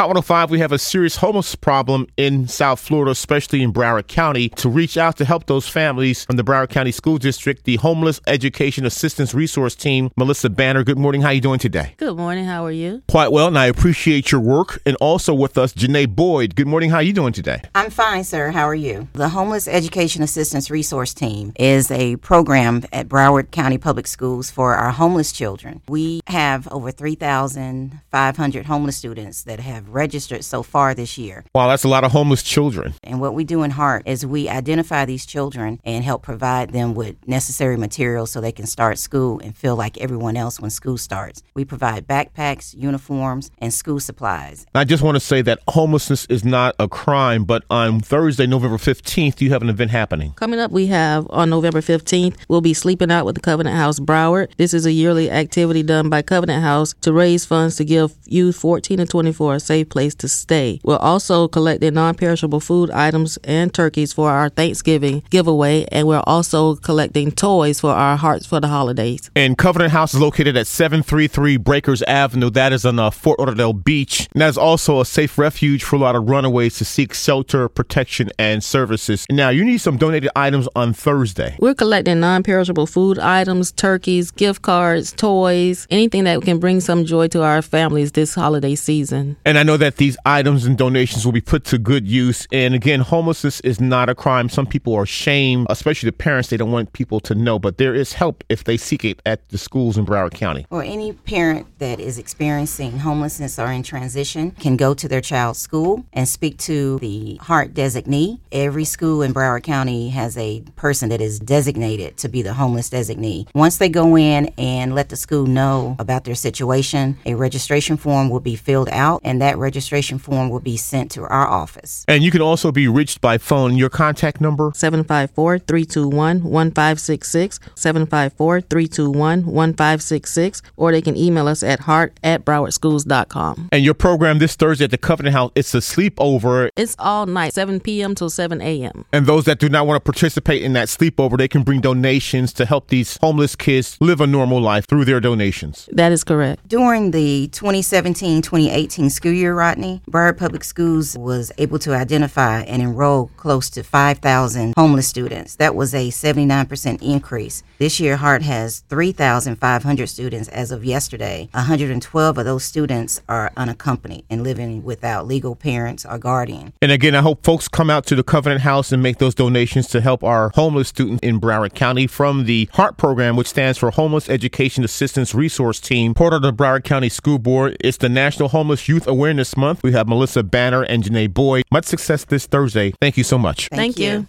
Hot 105, we have a serious homeless problem in South Florida, especially in Broward County. To reach out to help those families from the Broward County School District, the Homeless Education Assistance Resource Team, Melissa Banner. Good morning. How are you doing today? Good morning. How are you? Quite well, and I appreciate your work. And also with us, Janae Boyd. Good morning. How are you doing today? I'm fine, sir. How are you? The Homeless Education Assistance Resource Team is a program at Broward County Public Schools for our homeless children. We have over 3,500 homeless students that have registered so far this year. Wow, that's a lot of homeless children. And what we do in Heart is we identify these children and help provide them with necessary materials so they can start school and feel like everyone else when school starts. We provide backpacks, uniforms, and school supplies. I just want to say that homelessness is not a crime, but on Thursday, November 15th, you have an event happening. Coming up, we have on November 15th, we'll be sleeping out with the Covenant House Broward. This is a yearly activity done by Covenant House to raise funds to give youth 14 to 24 a safe place to stay. We're also collecting non perishable food items and turkeys for our Thanksgiving giveaway, and we're also collecting toys for our Hearts for the Holidays. And Covenant House is located at 733 Breakers Avenue. That is on uh, Fort Lauderdale Beach. And that is also a safe refuge for a lot of runaways to seek shelter, protection, and services. Now, you need some donated items on Thursday. We're collecting non perishable food items, turkeys, gift cards, toys, anything that can bring some joy to our families this holiday season. And I know that these items and donations will be put to good use. And again, homelessness is not a crime. Some people are ashamed, especially the parents. They don't want people to know, but there is help if they seek it at the schools in Broward County. Or any parent that is experiencing homelessness or in transition can go to their child's school and speak to the heart designee. Every school in Broward County has a person that is designated to be the homeless designee. Once they go in and let the school know about their situation, a registration form will be filled out and that registration form will be sent to our office. And you can also be reached by phone. Your contact number? 754 321 1566, 754 321 1566, or they can email us at heart at browardschools.com. And your program this Thursday at the Covenant House, it's a sleepover. It's all night, 7 p.m. till 7 a.m. And those that do not want to participate in that sleepover, they can bring donations to help these homeless kids live a normal life through their donations. That is correct. During the 2017 2018 school year, Rodney, Broward Public Schools was able to identify and enroll close to 5,000 homeless students. That was a 79% increase. This year, HEART has 3,500 students as of yesterday. 112 of those students are unaccompanied and living without legal parents or guardian. And again, I hope folks come out to the Covenant House and make those donations to help our homeless students in Broward County from the HEART program, which stands for Homeless Education Assistance Resource Team, part of the Broward County School Board. It's the National Homeless Youth Awareness This month. We have Melissa Banner and Janae Boyd. Much success this Thursday. Thank you so much. Thank, Thank you.